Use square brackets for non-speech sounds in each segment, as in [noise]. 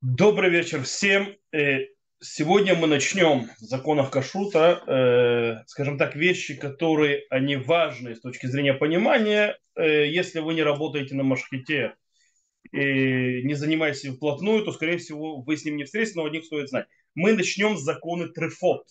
Добрый вечер всем. Э, Сегодня мы начнем с законов кашрута, э, скажем так, вещи, которые они важны с точки зрения понимания. Э, Если вы не работаете на машхите и не занимаетесь им вплотную, то, скорее всего, вы с ним не встретитесь, но о них стоит знать. Мы начнем с законы трефот.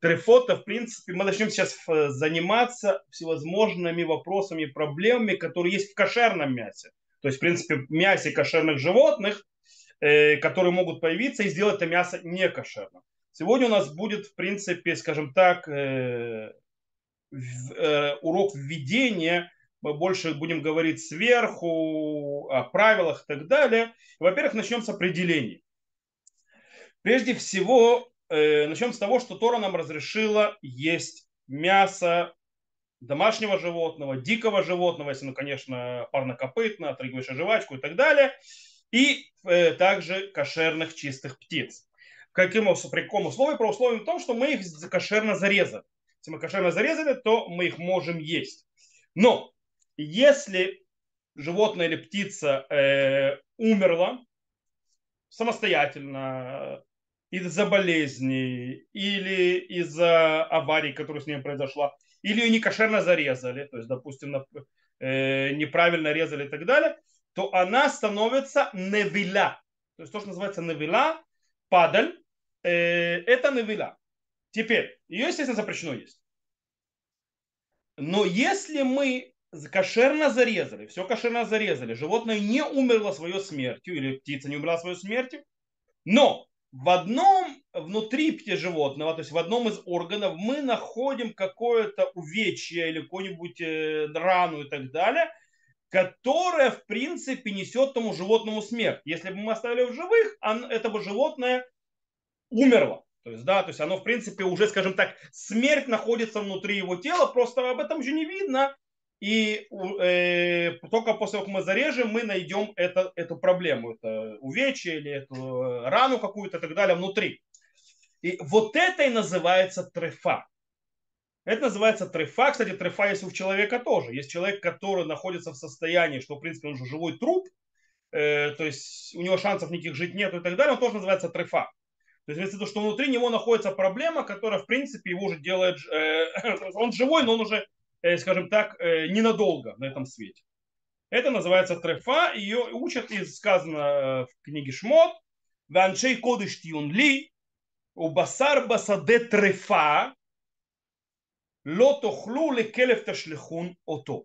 Трефота, в принципе, мы начнем сейчас заниматься всевозможными вопросами проблемами, которые есть в кошерном мясе. То есть, в принципе, в мясе кошерных животных – э, которые могут появиться и сделать это мясо не кошерным. Сегодня у нас будет, в принципе, скажем так, э, э, урок введения. Мы больше будем говорить сверху, о правилах и так далее. Во-первых, начнем с определений. Прежде всего, начнем с того, что Тора нам разрешила есть мясо домашнего животного, дикого животного, если, ну, конечно, парнокопытно, отрыгиваешь жвачку и так далее и э, также кошерных чистых птиц. Каким, при каком условии? Про условие в том, что мы их кошерно зарезали. Если мы кошерно зарезали, то мы их можем есть. Но если животное или птица э, умерла самостоятельно из-за болезни или из-за аварии, которая с ней произошла, или ее некошерно зарезали, то есть, допустим, э, неправильно резали и так далее, то она становится невиля. То есть то, что называется невиля, падаль, э, это невиля. Теперь, ее, естественно, запрещено есть. Но если мы кошерно зарезали, все кошерно зарезали, животное не умерло своей смертью, или птица не умерла своей смертью, но в одном, внутри животного, то есть в одном из органов мы находим какое-то увечье или какую-нибудь э, рану и так далее – которая, в принципе, несет тому животному смерть. Если бы мы оставили в живых, это бы животное умерло. То есть, да, то есть оно, в принципе, уже, скажем так, смерть находится внутри его тела, просто об этом еще не видно. И э, только после того, как мы зарежем, мы найдем это, эту проблему, это увечье или эту рану какую-то и так далее внутри. И вот это и называется трефа. Это называется трефа. Кстати, трефа есть у человека тоже. Есть человек, который находится в состоянии, что, в принципе, он уже живой труп, э, то есть у него шансов никаких жить нет и так далее, он тоже называется трефа. То есть имеется в что внутри него находится проблема, которая, в принципе, его уже делает... Э, [coughs] он живой, но он уже, э, скажем так, э, ненадолго на этом свете. Это называется трефа. Ее учат, из сказано э, в книге Шмот, «Ваншей кодыш тюнли, у басар басаде трефа, лотохлу лекелев ташлихун ото.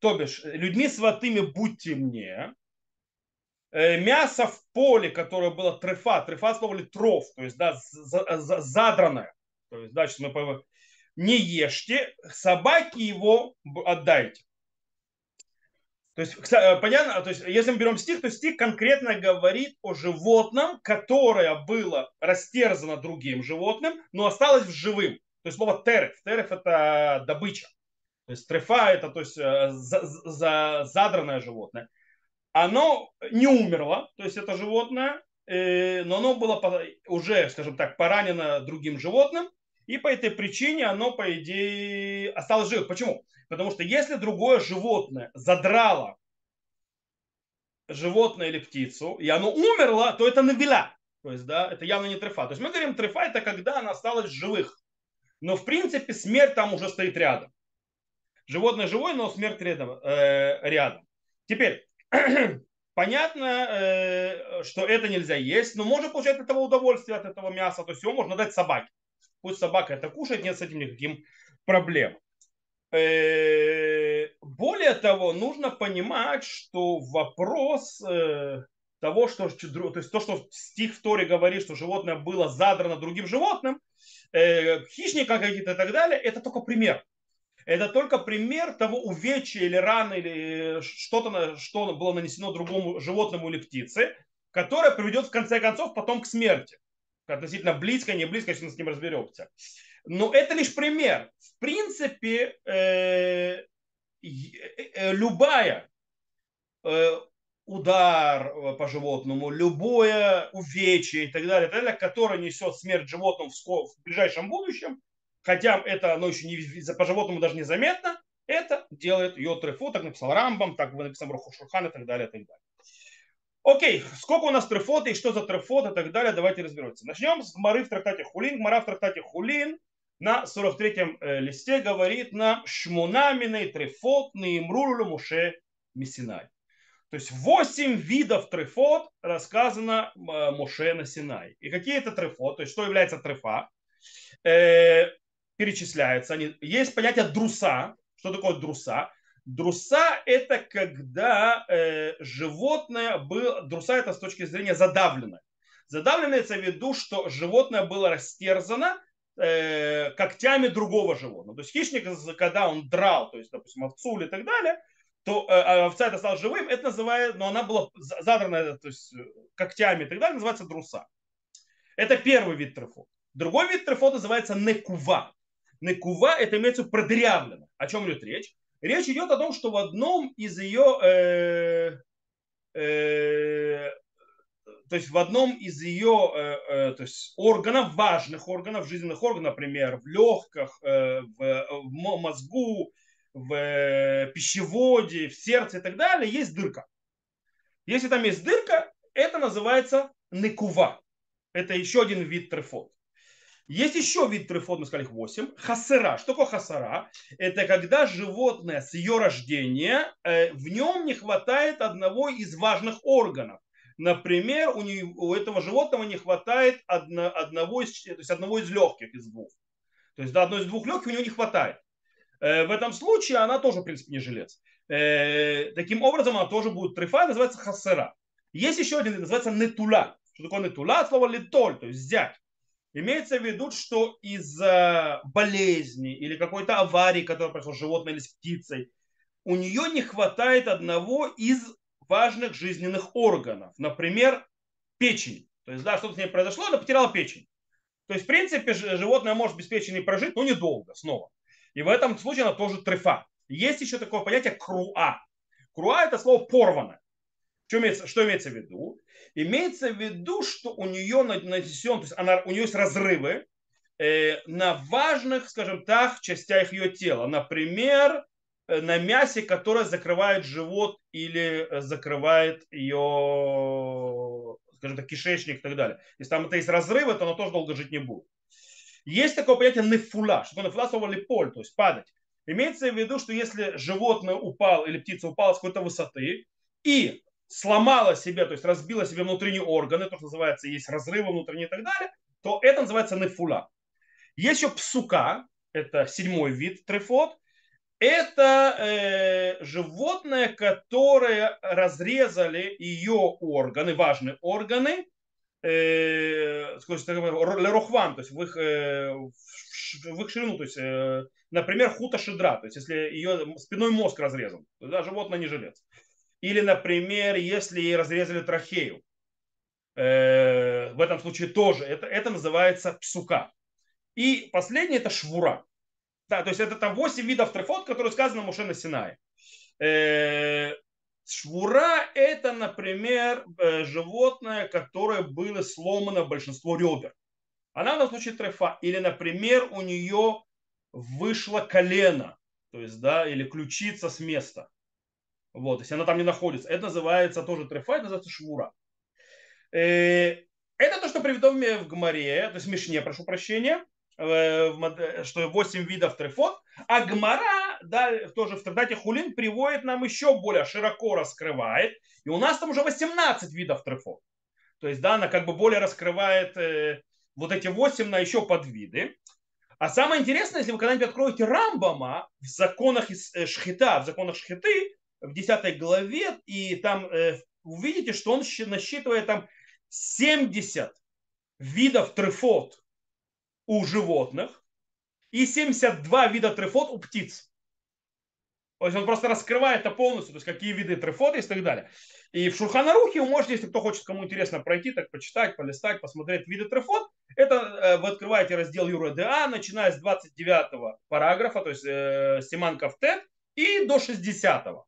То бишь, людьми святыми будьте мне, мясо в поле, которое было трефа, трефа слово ли троф, то есть да, задранное, то есть дальше мы не ешьте, собаки его отдайте. То есть, понятно, то есть, если мы берем стих, то стих конкретно говорит о животном, которое было растерзано другим животным, но осталось в живым. То есть слово тереф. Тереф это добыча. То есть трефа это то есть, э, за, за, задранное животное. Оно не умерло, то есть это животное, э, но оно было уже, скажем так, поранено другим животным, и по этой причине оно, по идее, осталось живым. Почему? Потому что если другое животное задрало животное или птицу, и оно умерло, то это навиля. То есть, да, это явно не трефа. То есть мы говорим, трефа это когда она осталась живых. Но в принципе смерть там уже стоит рядом. Животное живое, но смерть рядом. Э, рядом. Теперь, [clears throat] понятно, э, что это нельзя есть, но можно получать от этого удовольствие, от этого мяса. То есть его можно дать собаке. Пусть собака это кушает, нет с этим никаким проблем. Э, более того, нужно понимать, что вопрос э, того, что, то есть то, что стих в Торе говорит, что животное было задрано другим животным, э, хищника какие-то и так далее, это только пример. Это только пример того увечья или раны, или что-то, что было нанесено другому животному или птице, которое приведет в конце концов потом к смерти. Относительно близко, не близко, если мы с ним разберемся. Но это лишь пример. В принципе, э, э, любая э, удар э, по животному, любое увечье и так далее, и так далее которое несет смерть животному в, в ближайшем будущем, хотя это оно еще не, по животному даже незаметно, это делает ее трефу, так написал Рамбам, так написал Рухушурхан и так далее, и так далее. Окей, сколько у нас трефот и что за трефот и так далее, давайте разберемся. Начнем с Гмары в трактате Хулин. Гмара в трактате Хулин на 43-м э, листе говорит нам Шмунаминой трефот наимрулю муше мисинай. То есть 8 видов трефот рассказано э, Муше на Синай. И какие это трефот, то есть что является трефа, э, перечисляются. Они, есть понятие друса. Что такое друса? Друса это когда э, животное было, друса это с точки зрения задавленное. Задавлено имеется в виду, что животное было растерзано э, когтями другого животного. То есть хищник, когда он драл, то есть, допустим, овцу или так далее, то э, а овца это стала живым, это называется, но она была задрана то есть, когтями и так далее, называется друса. Это первый вид трефот. Другой вид трефот называется некува. Некува это имеется продырявлено. О чем идет речь? Речь идет о том, что в одном из ее, э, э, то есть в одном из ее э, э, то есть органов, важных органов, жизненных органов, например, в легких, э, в, в мозгу, в э, пищеводе, в сердце и так далее, есть дырка. Если там есть дырка, это называется некува. Это еще один вид трефот. Есть еще вид трефот, мы сказали их 8. Хасера. Что такое хасара? Это когда животное с ее рождения, э, в нем не хватает одного из важных органов. Например, у, нее, у этого животного не хватает одно, одного, из, то есть одного из легких из двух. То есть до одной из двух легких у него не хватает. Э, в этом случае она тоже, в принципе, не жилец. Э, таким образом, она тоже будет трефа, называется хасера. Есть еще один, называется нетула. Что такое нетула? От слова литоль, то есть взять. Имеется в виду, что из-за болезни или какой-то аварии, которая произошла с животным или с птицей, у нее не хватает одного из важных жизненных органов. Например, печень. То есть, да, что-то с ней произошло, она потеряла печень. То есть, в принципе, животное может без печени прожить, но недолго снова. И в этом случае она тоже трефа. Есть еще такое понятие круа. Круа это слово порвано. Что имеется, что имеется в виду? Имеется в виду, что у нее нанесен, то есть она, у нее есть разрывы э, на важных, скажем так, частях ее тела. Например, э, на мясе, которое закрывает живот или э, закрывает ее, скажем так, кишечник и так далее. Если там это есть разрывы, то она тоже долго жить не будет. Есть такое понятие нефула. Что такое нефула? Слово липоль, то есть падать. Имеется в виду, что если животное упало или птица упала с какой-то высоты, и сломала себе, то есть разбила себе внутренние органы, то, что называется, есть разрывы внутренние и так далее, то это называется нефула. Есть еще псука, это седьмой вид трефот, это э, животное, которое разрезали ее органы, важные органы, э, лерохван, то есть в их, э, в их ширину, то есть, э, например, хута шедра, то есть если ее спиной мозг разрезан, то да, животное не жилец. Или, например, если ей разрезали трахею. Э, в этом случае тоже. Это, это называется псука. И последнее это швура. Да, то есть это там 8 видов трефот, которые сказаны Муше на Синае. Э, швура это, например, э, животное, которое было сломано большинство ребер. Она в этом случае трефа. Или, например, у нее вышло колено, то есть, да, или ключица с места. Вот, если она там не находится. Это называется тоже трефа, это называется швура. Э, это то, что приведено в Гмаре, то есть Мишне, прошу прощения, э, что 8 видов трефот. А Гмара, тоже в трактате Хулин приводит нам еще более широко раскрывает. И у нас там уже 18 видов трефот. То есть, да, она как бы более раскрывает э, вот эти 8 на еще подвиды. А самое интересное, если вы когда-нибудь откроете Рамбама в законах Шхита, в законах Шхиты, в 10 главе, и там э, увидите, что он насчитывает там 70 видов трефот у животных и 72 вида трефот у птиц. То есть он просто раскрывает это полностью, то есть какие виды трефот есть и так далее. И в Шурханарухе вы можете, если кто хочет, кому интересно, пройти, так почитать, полистать, посмотреть виды трефот. Это э, вы открываете раздел Юра ДА, начиная с 29 параграфа, то есть э, Симанков Тет, и до 60. -го.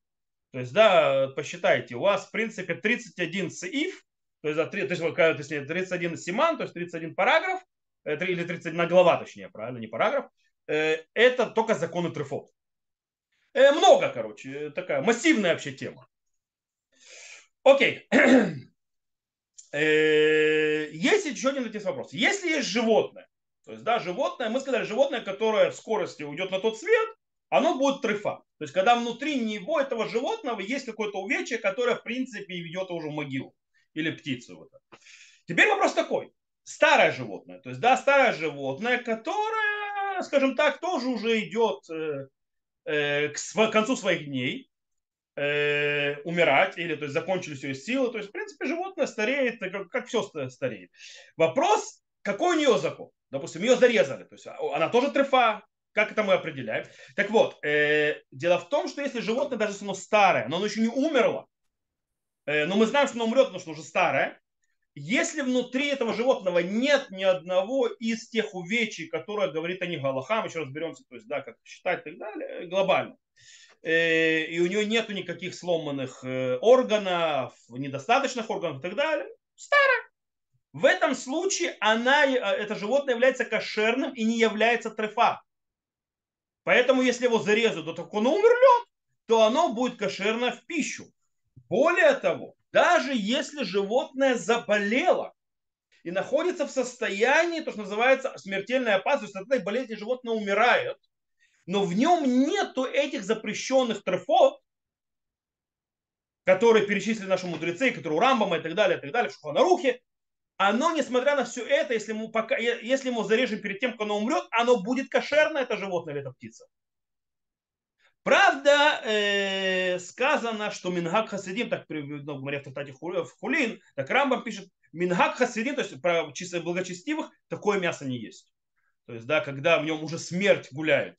То есть, да, посчитайте, у вас, в принципе, 31 сеиф, то есть, то есть, точнее, 31 симан, то есть 31 параграф, э, или 31 глава, точнее, правильно, не параграф, э, это только законы Трефот. Э, много, короче, такая массивная вообще тема. Окей. [clears throat] Э, есть еще один из вопрос. Если есть животное, то есть, да, животное, мы сказали, животное, которое в скорости уйдет на тот свет, оно будет трефа. То есть, когда внутри него, этого животного, есть какое-то увечье, которое, в принципе, ведет его уже в могилу. Или птицу. Вот. Теперь вопрос такой. Старое животное. То есть, да, старое животное, которое, скажем так, тоже уже идет э, э, к концу своих дней, э, умирать, или то есть закончились ее силы. То есть, в принципе, животное стареет, как, как все стареет. Вопрос, какой у нее закон? Допустим, ее зарезали. То есть она тоже трефа, как это мы определяем? Так вот, э, дело в том, что если животное, даже если оно старое, но оно еще не умерло, э, но мы знаем, что оно умрет, потому что оно уже старое, если внутри этого животного нет ни одного из тех увечий, которые говорит о них Галаха, еще разберемся, то есть, да, как считать и так далее, глобально, э, и у нее нету никаких сломанных э, органов, недостаточных органов и так далее, старое. В этом случае она, э, это животное является кошерным и не является трефа. Поэтому, если его зарезают, то так он умерлет, то оно будет кошерно в пищу. Более того, даже если животное заболело и находится в состоянии, то, что называется смертельная опасность, от этой болезни животное умирает, но в нем нету этих запрещенных трефов, которые перечислили наши мудрецы, которые у Рамбама и так далее, и так далее, в Шуханарухе, оно, несмотря на все это, если ему, пока, если ему зарежем перед тем, как оно умрет, оно будет кошерно, это животное или это птица. Правда, э, сказано, что Мингак Хасидим, так приведено в Маре в Хулин, так Рамбам пишет, Мингак Хасидим, то есть про чисто благочестивых, такое мясо не есть. То есть, да, когда в нем уже смерть гуляет.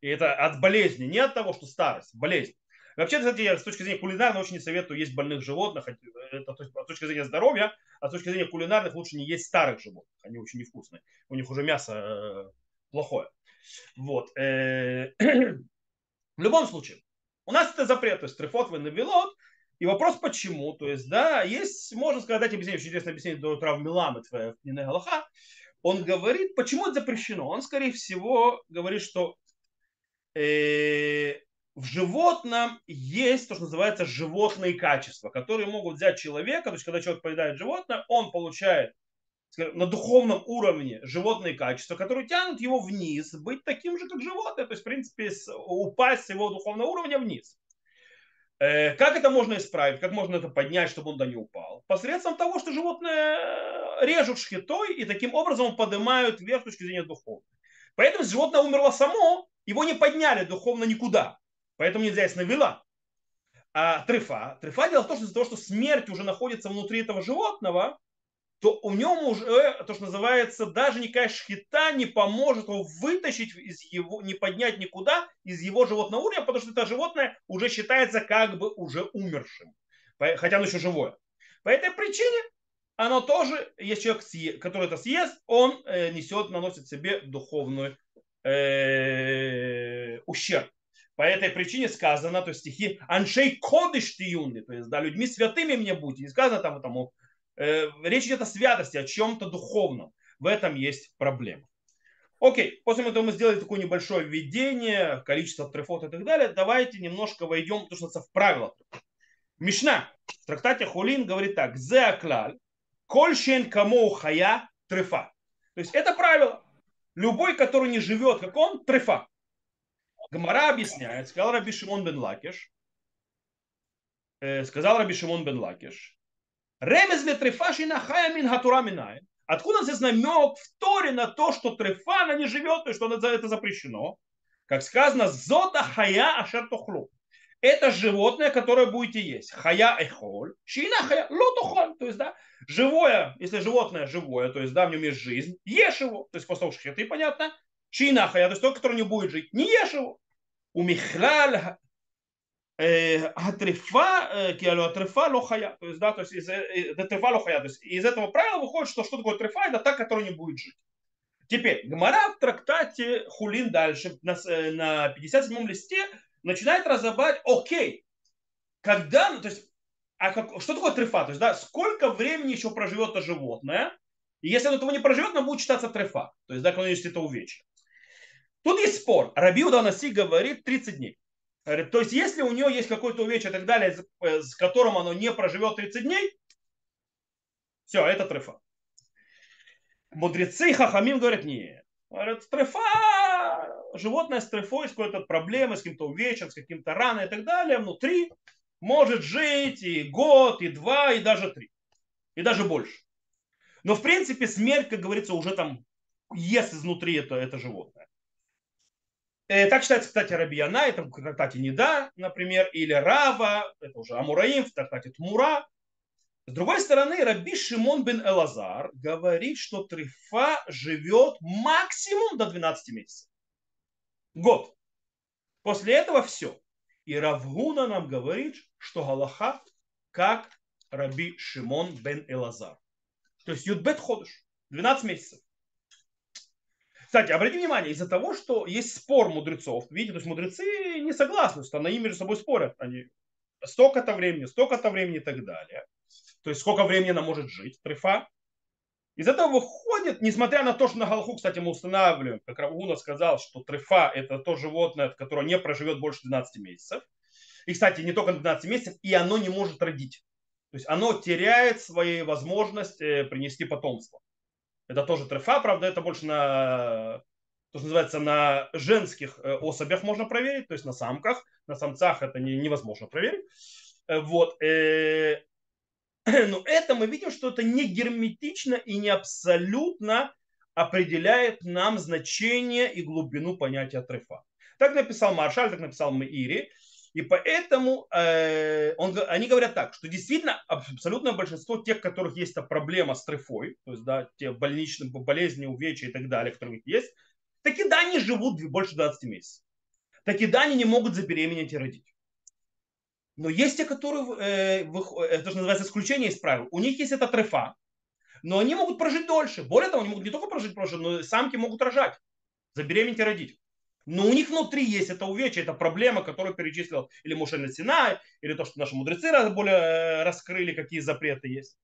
И это от болезни, не от того, что старость, болезнь. Вообще, кстати, я с точки зрения кулинарной очень не советую есть больных животных, это то есть, с точки зрения здоровья, а с точки зрения кулинарных лучше не есть старых животных, они очень невкусные, у них уже мясо э, плохое. Вот. В любом случае, у нас это запрет, то есть трифот, венавилот, и вопрос почему, то есть, да, есть, можно сказать, дать объяснение, очень интересное объяснение до Трав Миламет в Нине Галаха, он говорит, почему это запрещено. Он, скорее всего, говорит, что э, в животном есть то, что называется животные качества, которые могут взять человека, то есть когда человек поедает животное, он получает скажем, на духовном уровне животные качества, которые тянут его вниз, быть таким же, как животное, то есть, в принципе, упасть с его духовного уровня вниз. Э, как это можно исправить? Как можно это поднять, чтобы он туда не упал? Посредством того, что животное э, режут шхитой и таким образом поднимают вверх с точки зрения духовной. Поэтому животное умерло само, его не подняли духовно никуда. Поэтому нельзя есть навела. А трефа, трефа дело в том, что из-за того, что смерть уже находится внутри этого животного, то у нем уже, то, что называется, даже никакая шхита не поможет его вытащить из его, не поднять никуда из его животного уровня, потому что это животное уже считается как бы уже умершим, хотя оно еще живое. По этой причине оно тоже, если человек, который это съест, он э, несет, наносит себе духовный э, ущерб. По этой причине сказано, то есть стихи «Аншей кодыш тиюнли», то есть да, людьми святыми мне будьте. Не сказано там тому, э, речь идет о святости, о чем-то духовном. В этом есть проблема. Окей, после этого мы сделали такое небольшое введение, количество трефот и так далее. Давайте немножко войдем, то, что в правила. Мишна в трактате Хулин говорит так. זה הכלל, כל שאין כמוה חיה טרפה. То есть это правило. Любой, который не живет, как он, трефа. Гмара объясняет, сказал Раби Шимон бен Лакиш, э, сказал Раби Шимон бен Лакиш, Ремез ли трефаши на хая мин хатура минай. Откуда здесь намек в Торе на то, что трефа, она не живет, и что это запрещено? Как сказано, зота хая ашер тохлу. Это животное, которое будете есть. Хая эхоль, шина хая лотохоль. То есть, да, живое, если животное живое, то есть, да, в нем есть жизнь, ешь его. То есть, после того, что понятно, шина хая, то есть, тот, который не будет жить, не ешь его. У Михлаль атрифа, киалю атрифа лохая. То есть, да, то есть из атрифа лохая. То есть из этого правила выходит, что что такое атрифа, это та, которая не будет жить. Теперь, Гмара в трактате Хулин дальше, на, на 57-м листе, начинает разобрать, окей, когда, ну, то есть, а как, что такое трефа? То есть, да, сколько времени еще проживет это животное, и если оно этого не проживет, оно будет считаться трефа. То есть, да, есть это увечье. Тут есть спор. Раби Уданаси говорит 30 дней. То есть, если у нее есть какое-то увечье и так далее, с которым оно не проживет 30 дней, Все, это трефа. Мудрецы Хахамим говорят, нет. Говорят, трефа, животное с трефой, с какой-то проблемой, с каким-то увечьем, с каким-то раной и так далее, внутри может жить и год, и два, и даже три. И даже больше. Но в принципе смерть, как говорится, уже там ест изнутри это, это животное. Э, так считается, кстати, Рабияна, это в трактате Неда, например, или Рава, это уже Амураим, в трактате Тмура. С другой стороны, Раби Шимон бен Элазар говорит, что трифа живет максимум до 12 месяцев. Год. После этого все. И Равгуна нам говорит, что Галаха как Раби Шимон бен Элазар. То есть Юдбет ходишь. 12 месяцев. Кстати, обратите внимание, из-за того, что есть спор мудрецов, видите, то есть мудрецы не согласны, что они между собой спорят. Они столько-то времени, столько-то времени и так далее. То есть сколько времени она может жить, трефа. Из этого выходит, несмотря на то, что на Галху, кстати, мы устанавливаем, как Равуна сказал, что трефа это то животное, которое не проживет больше 12 месяцев. И, кстати, не только 12 месяцев, и оно не может родить. То есть оно теряет свои возможности принести потомство. Это тоже трефа, правда, это больше на, то, что называется, на женских э, особях можно проверить, то есть на самках. На самцах это не, невозможно проверить. Э, вот. Э, [clears throat] но это мы видим, что это не герметично и не абсолютно определяет нам значение и глубину понятия трефа. Так написал Маршаль, так написал Меири. И поэтому э, он, они говорят так, что действительно абсолютное большинство тех, у которых есть проблема с трефой, то есть да, те больничные болезни, увечья и так далее, которые есть, таки да, они живут больше 20 месяцев. Таки да, они не могут забеременеть и родить. Но есть те, которые, э, это же называется исключение из правил. У них есть эта трефа, но они могут прожить дольше. Более того, они могут не только прожить дольше, но и самки могут рожать, забеременеть и родить. Но у них внутри есть это увечье, это проблема, которую перечислил или Мушель Синай, или то, что наши мудрецы более э, раскрыли, какие запреты есть.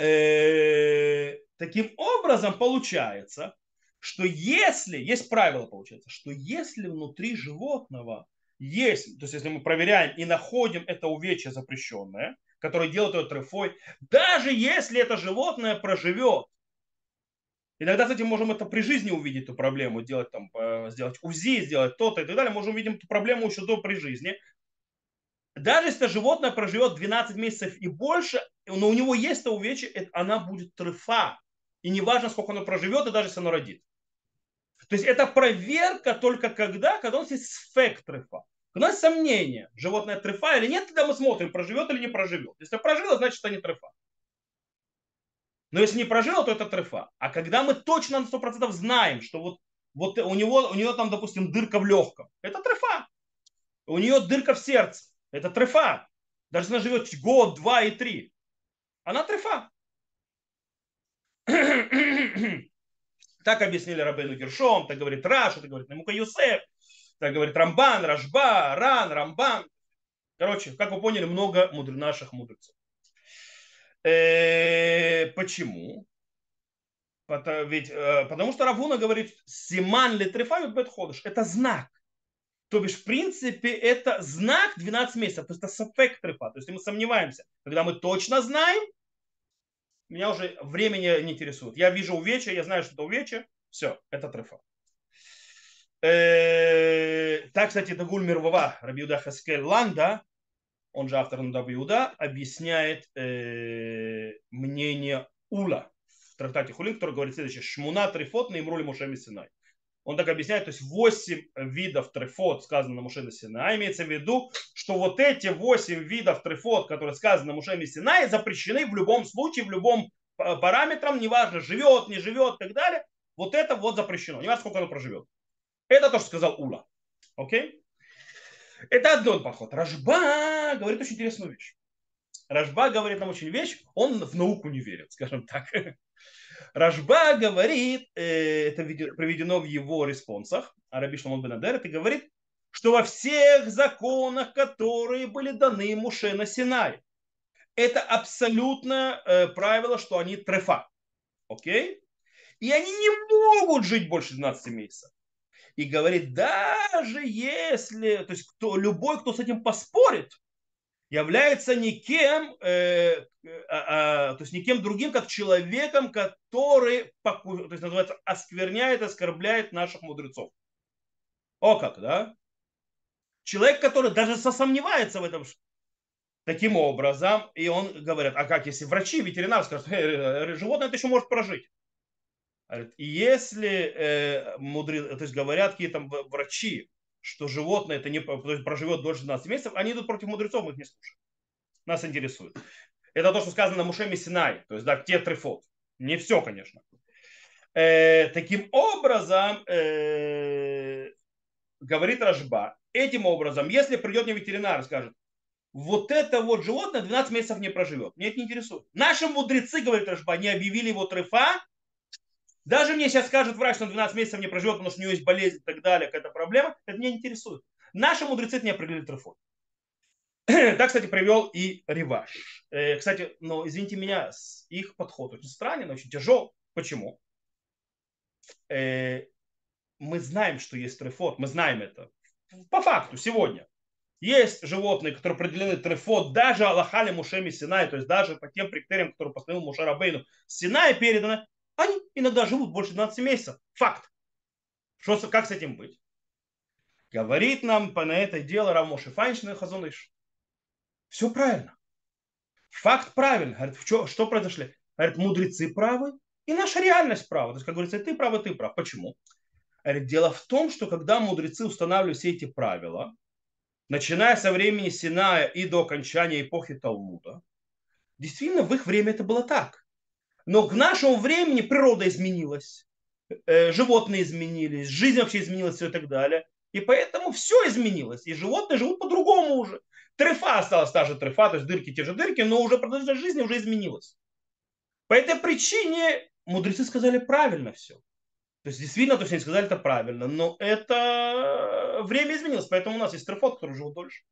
Э, таким образом получается, что если, есть правило получается, что если внутри животного есть, то есть если мы проверяем и находим это увечье запрещенное, которое делает ее трефой, даже если это животное проживет Иногда, кстати, можем это при жизни увидеть, эту проблему, делать там, сделать УЗИ, сделать то-то и так далее. Можем увидеть эту проблему еще до при жизни. Даже если животное проживет 12 месяцев и больше, но у него есть это увечье, она будет трефа. И не важно, сколько оно проживет, и даже если оно родит. То есть это проверка только когда, когда у нас есть сфек трефа. У нас сомнение, животное трефа или нет, тогда мы смотрим, проживет или не проживет. Если прожило, значит, это не трефа. Но если не прожила, то это трефа. А когда мы точно на 100% знаем, что вот, вот у, него, у нее там, допустим, дырка в легком, это трефа. У нее дырка в сердце, это трефа. Даже если она живет год, два и три, она трефа. [clears throat] Так объяснили Рабейну Гершом, так говорит Раш, так говорит Намука Юсеф, так говорит Рамбан, Рашба, Ран, Рамбан. Короче, как вы поняли, много мудр, наших мудрецов. Э, почему? Потому, ведь, э, потому что Равуна говорит, Симан литрифают бетходыш. Это знак. То бишь, в принципе, это знак 12 месяцев. То есть это сафек трефа. То есть мы сомневаемся. Когда мы точно знаем, меня уже времени не интересует. Я вижу увечья, я знаю, что это увечье. Все, это трефа. Э, так, кстати, Дагуль Мирвава, Рабиуда Хаскель Ланда, он же автор Нудаба Иуда, объясняет э, мнение Ула в трактате Хулин, который говорит следующее. Шмуна трифот на имрули Мушеми Синай. Он так объясняет, то есть 8 видов трифот сказано на Мушеме Синай. Имеется в виду, что вот эти 8 видов трифот, которые сказаны на Мушеме Синай, запрещены в любом случае, в любом параметрам, неважно, живет, не живет и так далее. Вот это вот запрещено. Неважно, сколько оно проживет. Это то, что сказал Ула. Окей? Это один подход. Рожба говорит очень интересную вещь. Рожба говорит нам очень вещь, он в науку не верит, скажем так. [laughs] Рожба говорит, э, это приведено в его респонсах, Араби Шламон Бенадер, это говорит, что во всех законах, которые были даны Муше на Синай, это абсолютное э, правило, что они трефа. Окей? И они не могут жить больше 12 месяцев и говорит, даже если, то есть кто, любой, кто с этим поспорит, является никем, э, э, а, то есть никем другим, как человеком, который, то есть называется, оскверняет, оскорбляет наших мудрецов. О как, да? Человек, который даже сомневается в этом, таким образом, и он говорит, а как, если врачи, ветеринар скажут, э, животное это еще может прожить. И если э, мудры, то есть говорят какие-то врачи, что животное это не то есть проживет дольше 12 месяцев, они идут против мудрецов, мы их не слушаем. Нас интересует. Это то, что сказано на Мушеме Синай, то есть да, те трефот. Не все, конечно. Э, таким образом, э, говорит Рожба, этим образом, если придет мне ветеринар и скажет, вот это вот животное 12 месяцев не проживет. Мне это не интересует. Наши мудрецы, говорит Рожба, не объявили его трефа, даже мне сейчас скажут врач, что он 12 месяцев не проживет, потому что у него есть болезнь и так далее, какая-то проблема, это меня не интересует. Наши мудрецы не определили трефой. [clears throat] так, кстати, привел и Риваш. Э, кстати, но извините меня, их подход очень странный, очень тяжел. Почему? Э, мы знаем, что есть трефот, мы знаем это. По факту, сегодня. Есть животные, которые определены трефот, даже Аллахали Мушеми Синай, то есть даже по тем критериям, которые постановил Мушарабейну, Синай передано, они иногда живут больше 12 месяцев. Факт. Что, как с этим быть? Говорит нам на это дело Рамоши Файншин и Хазуныш. Все правильно. Факт правильный. Говорит, что, что произошло? Говорит, мудрецы правы, и наша реальность права. То есть, как говорится, ты прав, и ты прав. Почему? Говорит, дело в том, что когда мудрецы устанавливают все эти правила, начиная со времени Синая и до окончания эпохи Талмуда, действительно в их время это было так. Но к нашему времени природа изменилась, э, животные изменились, жизнь вообще изменилась все и так далее. И поэтому все изменилось. И животные живут по-другому уже. Трефа осталась та же трефа, то есть дырки те же дырки, но уже продолжительность жизни уже изменилась. По этой причине мудрецы сказали правильно все. То есть действительно, то есть они сказали это правильно, но это время изменилось, поэтому у нас есть трефот, который живут дольше.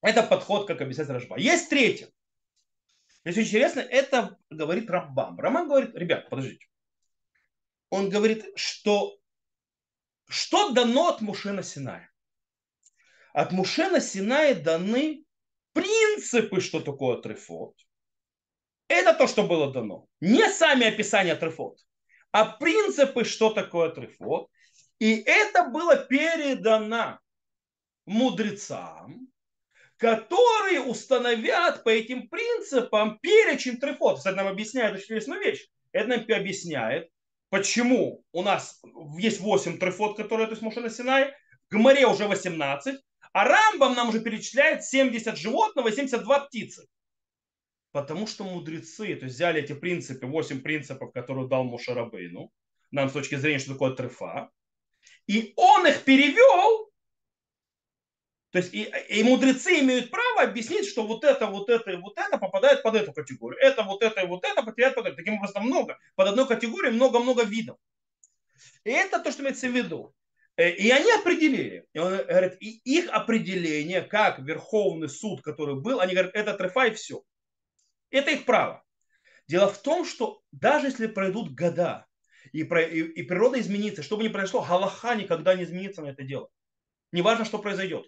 Это подход, как объясняет Рожба. Есть третий. Если интересно, это говорит Рамбам. Рамбам говорит, ребят, подождите. Он говорит, что что дано от Мушена Синая? От Мушена Синая даны принципы, что такое трефот. Это то, что было дано. Не сами описания трефот, а принципы, что такое трефот. И это было передано мудрецам, которые установят по этим принципам перечень трефот. Это нам объясняет очень вещь. Это нам объясняет, почему у нас есть 8 трефот, которые, то есть Мушена Синай, в Гмаре уже 18, а Рамбам нам уже перечисляет 70 животного и 72 птицы. Потому что мудрецы, то есть взяли эти принципы, 8 принципов, которые дал Мушарабейну, нам с точки зрения, что такое трефа, и он их перевел то есть и, и мудрецы имеют право объяснить, что вот это, вот это и вот это попадает под эту категорию. Это, вот это и вот это попадает под это. Таким образом много. Под одной категорией много-много видов. И это то, что имеется в виду. Э, и они определили. И он говорит, и их определение, как Верховный суд, который был, они говорят, это трефа и все. Это их право. Дело в том, что даже если пройдут года, и, и, и природа изменится, что бы ни произошло, Галаха никогда не изменится на это дело. Неважно, что произойдет.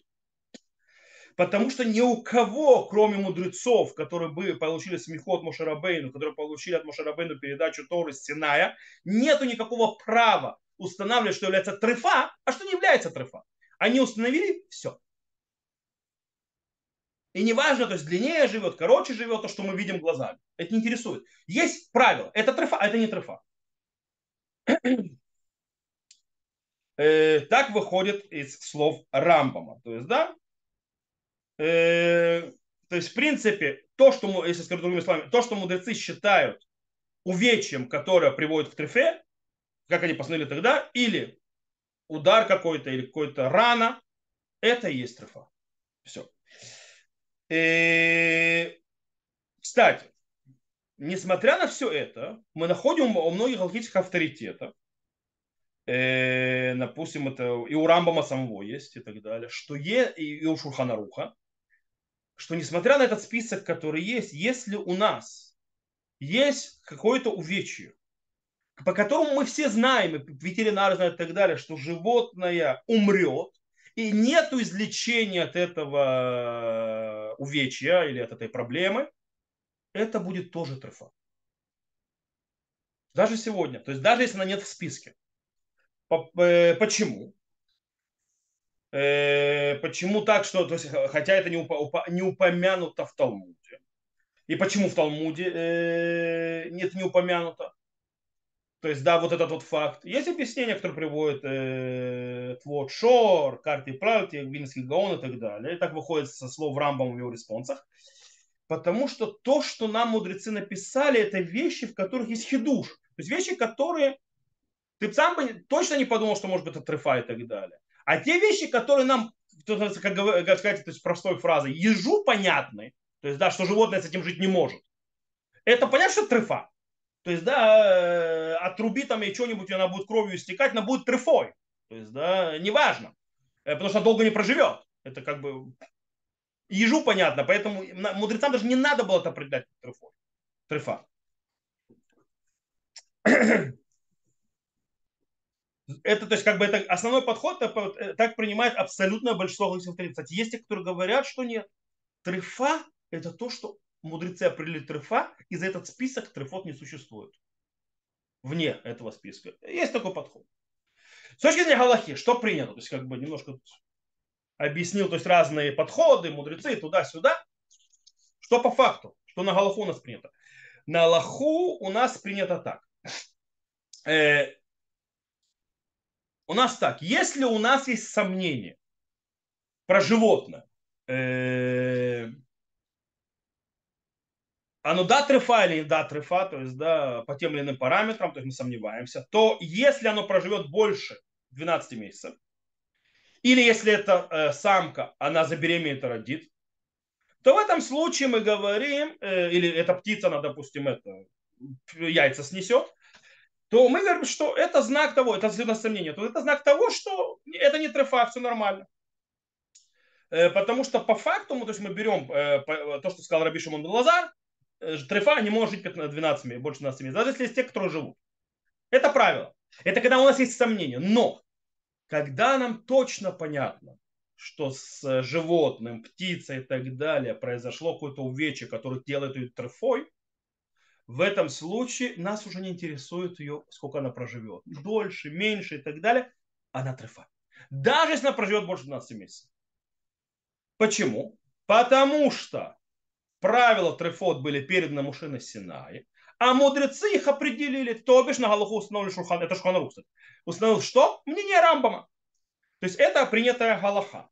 Потому что ни у кого, кроме мудрецов, которые бы получили смеху от Мошарабейну, которые получили от Мошарабейну передачу Торы Синая, нету никакого права устанавливать, что является трефа, а что не является трефа. Они установили все. И неважно, то есть длиннее живет, короче живет, то, что мы видим глазами. Это не интересует. Есть правило. Это трефа, а это не трефа. [clears throat] Э, так выходит из слов Рамбама. То есть, да, Э, то есть, в принципе, то, что, мы, если сказать другими словами, то, что мудрецы считают увечьем, которое приводит к трефе, как они постановили тогда, или удар какой-то, или какой-то рана, это и есть трефа. Все. И, э, кстати, несмотря на все это, мы находим у многих галактических авторитетов, э, допустим, это и у Рамбама самого есть и так далее, что е, и у Шурханаруха, что несмотря на этот список, который есть, если у нас есть какое-то увечье, по которому мы все знаем, и ветеринары знают и так далее, что животное умрет, и нет излечения от этого увечья или от этой проблемы, это будет тоже трефа. Даже сегодня. То есть даже если она нет в списке. Э, почему? Э, почему так, что, то есть, хотя это не, упо, не упомянуто в Талмуде. И почему в Талмуде э, нет не упомянуто? То есть, да, вот этот вот факт. Есть объяснение, которое приводит э, Твот Шор, Карти Правти, Винский Гаон и так далее. И так выходит со слов Рамбам в его респонсах. Потому что то, что нам мудрецы написали, это вещи, в которых есть хидуш. То есть вещи, которые ты сам бы точно не подумал, что может быть это трефа и так далее. А те вещи, которые нам, как, сказать, то есть простой фразой, ежу понятны, то есть, да, что животное с этим жить не может. Это понятно, что трефа. То есть, да, э, отруби там и что-нибудь, она будет кровью истекать, она будет трефой. То есть, да, неважно. Э, потому что она долго не проживет. Это как бы ежу понятно. Поэтому мудрецам даже не надо было это определять трефой. Трефа. Это, то есть, как бы это основной подход, э, так принимает абсолютное большинство авторитетов. Кстати, есть те, которые говорят, что нет. Трефа – это то, что мудрецы определили трефа, и за этот список трефот не существует. Вне этого списка. Есть такой подход. С точки зрения Галахи, что принято? То есть, как бы немножко объяснил, то есть разные подходы, мудрецы, туда-сюда. Что по факту? Что на Галаху у нас принято? На Аллаху у нас принято так. У нас так, если у нас есть сомнения про животное, э, оно да трефа или да трефа, то есть да, по тем или иным параметрам, то есть мы сомневаемся, то если оно проживет больше 12 месяцев, или если это э, самка, она забеременеет и родит, то в этом случае мы говорим, э, или эта птица, она, допустим, это яйца снесет, то мы говорим, что это знак того, это на сомнение, то это знак того, что это не трефа, все нормально. Э, потому что по факту, то есть мы берем э, то, что сказал Раби Шимон Лазар, э, трефа не может жить 12, больше 12 месяцев, даже если есть те, которые живут. Это правило. Это когда у нас есть сомнения. Но когда нам точно понятно, что с животным, птицей и так далее произошло какое-то увечье, которое делает ее трефой, в этом случае нас уже не интересует ее, сколько она проживет. Дольше, меньше и так далее. Она трефа. Даже если она проживет больше 12 месяцев. Почему? Потому что правила трефот были переданы Муше на Синае, а мудрецы их определили, то бишь на Галаху установили Шурхан, это Шурхан Рух, установил что? Мнение Рамбама. То есть это принятая Галаха.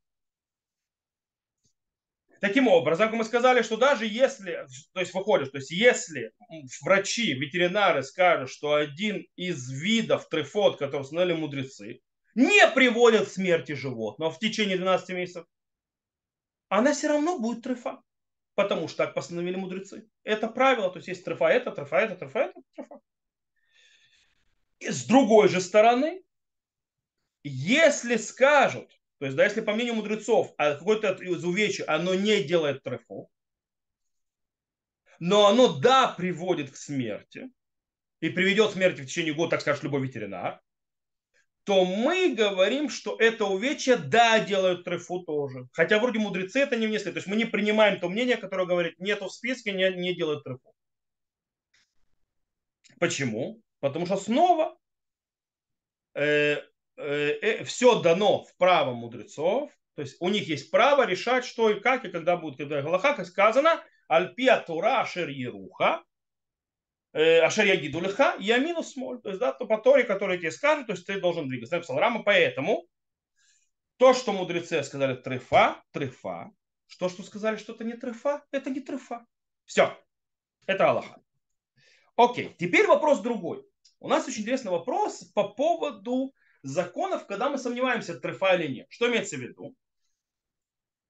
Таким образом, мы сказали, что даже если, то есть выходит, то есть если врачи, ветеринары скажут, что один из видов трефот, который установили мудрецы, не приводит к смерти животного в течение 12 месяцев, она все равно будет трефа. Потому что так постановили мудрецы. Это правило, то есть есть трефа это, трефа это, трефа это, трефа. И с другой же стороны, если скажут, то есть, да, если по мнению мудрецов, а какое-то из оно не делает трефу, но оно, да, приводит к смерти, и приведет к смерти в течение года, так скажет любой ветеринар, то мы говорим, что это увечья, да, делают трефу тоже. Хотя вроде мудрецы это не внесли. То есть мы не принимаем то мнение, которое говорит, нету в списке, не, не делают трефу. Почему? Потому что снова э, все дано в право мудрецов, то есть у них есть право решать, что и как, и когда будет, когда Галаха, как сказано, Альпия Тура Ашер Еруха, э, Ашер Ягидулиха, я минус смоль. То есть, да, то по Торе, который тебе скажет, то есть ты должен двигаться. Написал Рама, поэтому то, что мудрецы сказали трефа, трефа, что, что сказали, что это не трефа, это не трефа. Все. Это Аллаха. Окей, теперь вопрос другой. У нас очень интересный вопрос по поводу законов, когда мы сомневаемся, трефа или нет. Что имеется в виду?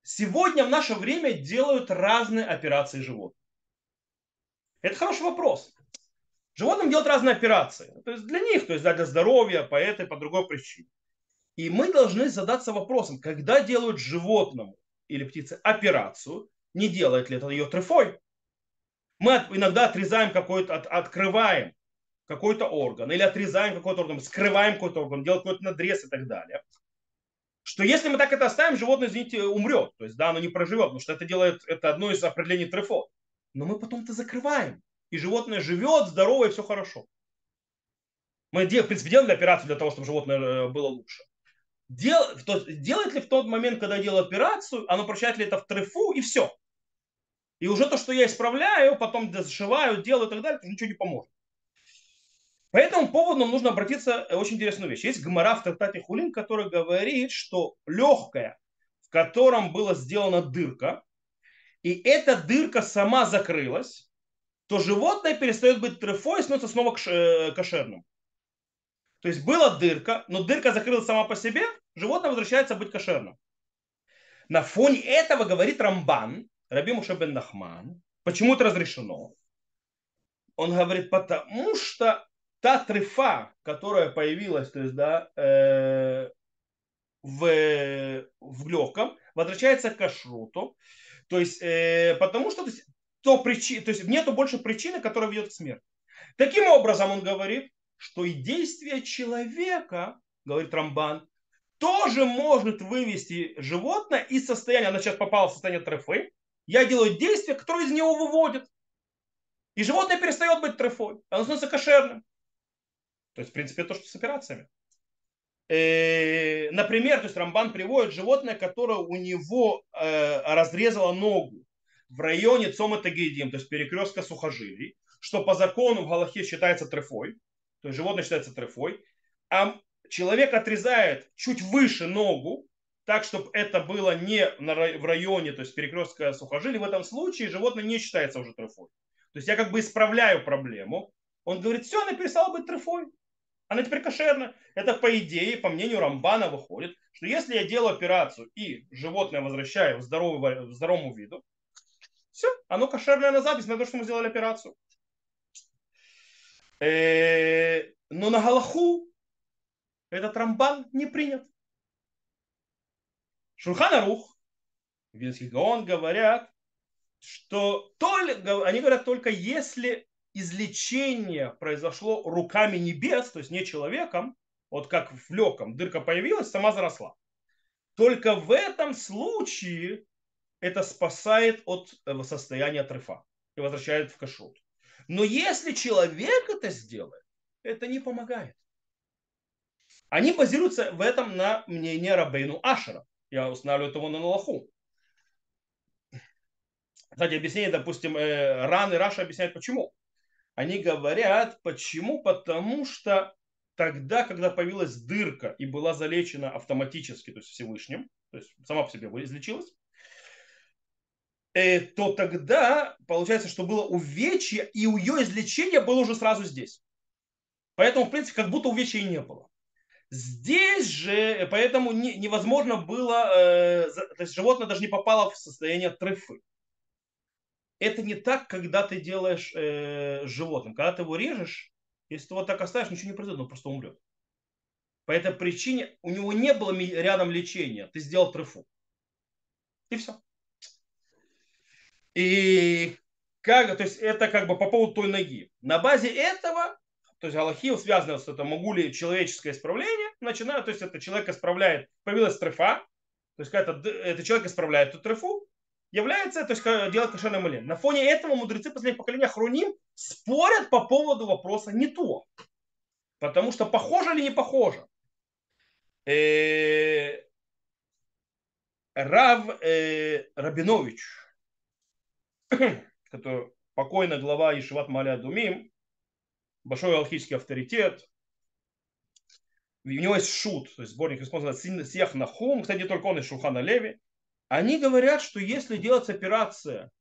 Сегодня в наше время делают разные операции животных. Это хороший вопрос. Животным делают разные операции. То есть для них, то есть для здоровья, по этой, по другой причине. И мы должны задаться вопросом, когда делают животному или птице операцию, не делает ли это ее трефой? Мы иногда отрезаем какой-то, от, открываем какой-то орган, или отрезаем какой-то орган, скрываем какой-то орган, делаем какой-то надрез и так далее. что если мы так это оставим, животное, извините, умрет. То есть, да, оно не проживет, потому что это делает, это одно из определений трефо. Но мы потом это закрываем. И животное живет, здоровое, все хорошо. Мы, в принципе, делали операцию для того, чтобы животное э, было лучше. Дел, то, делает ли в тот момент, когда я делаю операцию, оно прощает ли это в трефу, и все. И уже то, что я исправляю, потом зашиваю, делаю и так далее, ничего не поможет. По этому поводу нам нужно обратиться к очень интересную вещь. Есть гмара в трактате Хулин, который говорит, что легкая, в котором была сделана дырка, и эта дырка сама закрылась, то животное перестает быть трефой и становится снова э, кошерным. То есть была дырка, но дырка закрылась сама по себе, животное возвращается быть кошерным. На фоне этого говорит Рамбан, Раби Муша бен Нахман, почему это разрешено? Он говорит, потому что та трефа, которая появилась, то есть, да, э, в, в легком, возвращается к кашруту. То есть, э, потому что то есть, то, причи, то есть нету больше причины, которая ведет к смерти. Таким образом, он говорит, что и действие человека, говорит Рамбан, тоже может вывести животное из состояния, оно сейчас попало в состояние трефы, я делаю действие, которое из него выводит. И животное перестает быть трефой, оно становится кошерным. То есть, в принципе, то, что с операциями. Э, например, то есть Рамбан приводит животное, которое у него э, разрезало ногу в районе Цома Тагидим, то есть перекрестка сухожилий, что по закону в Галахе считается трефой, то есть животное считается трефой, а человек отрезает чуть выше ногу, так, чтобы это было не в районе, то есть перекрестка сухожилий, в этом случае животное не считается уже трефой. То есть я как бы исправляю проблему. Он говорит, все, она перестала быть трефой. Она теперь кошерна. Это по идее, по мнению Рамбана выходит, что если я делаю операцию и животное возвращаю в, здоровый, в здоровому виду, все, оно кошерное назад, несмотря на то, что мы сделали операцию. Э, но на Галаху этот рамбан не принят. Шурхана Рух, Вильский Гаон говорят, что только, они говорят только если излечение произошло руками небес, то есть не человеком, вот как в легком, дырка появилась, сама заросла. Только в этом случае это спасает от э, состояния трефа и возвращает в кашрут. Но если человек это сделает, это не помогает. Они базируются в этом на мнении Рабейну Ашера. Я устанавливаю его на Налаху. Кстати, объяснение, допустим, э, Ран и Раша объясняют почему. Они говорят, почему? Потому что тогда, когда появилась дырка и была залечена автоматически, то есть Всевышним, то есть сама по себе излечилась, Э, то тогда получается, что было увечье, и у ее излечения было уже сразу здесь. Поэтому, в принципе, как будто увечья и не было. Здесь же, э, поэтому не, невозможно было, э, то есть животное даже не попало в состояние трефы. Это не так, когда ты делаешь э, животным. Когда ты его режешь, если ты его так оставишь, ничего не произойдет, он просто умрет. По этой причине у него не было рядом лечения. Ты сделал трефу. И все. И как, то есть это как бы по поводу той ноги. На базе этого, то есть Галахил связано с этим, могу ли человеческое исправление, начинаю, то есть это человек исправляет, появилась трефа, то есть это, это человек исправляет эту трефу, является, то есть делает кошерный малин. На фоне этого мудрецы последних поколения Хруним спорят по поводу вопроса не то. Потому что похоже или не похоже. Э, Рав э, Рабинович, [clears throat] который покойный глава Ишиват Маля Думим, большой алхимический авторитет. У него есть шут, то есть сборник используется Сиях Нахум, кстати, не только он из Шухана Леви. Они говорят, что если делается операция,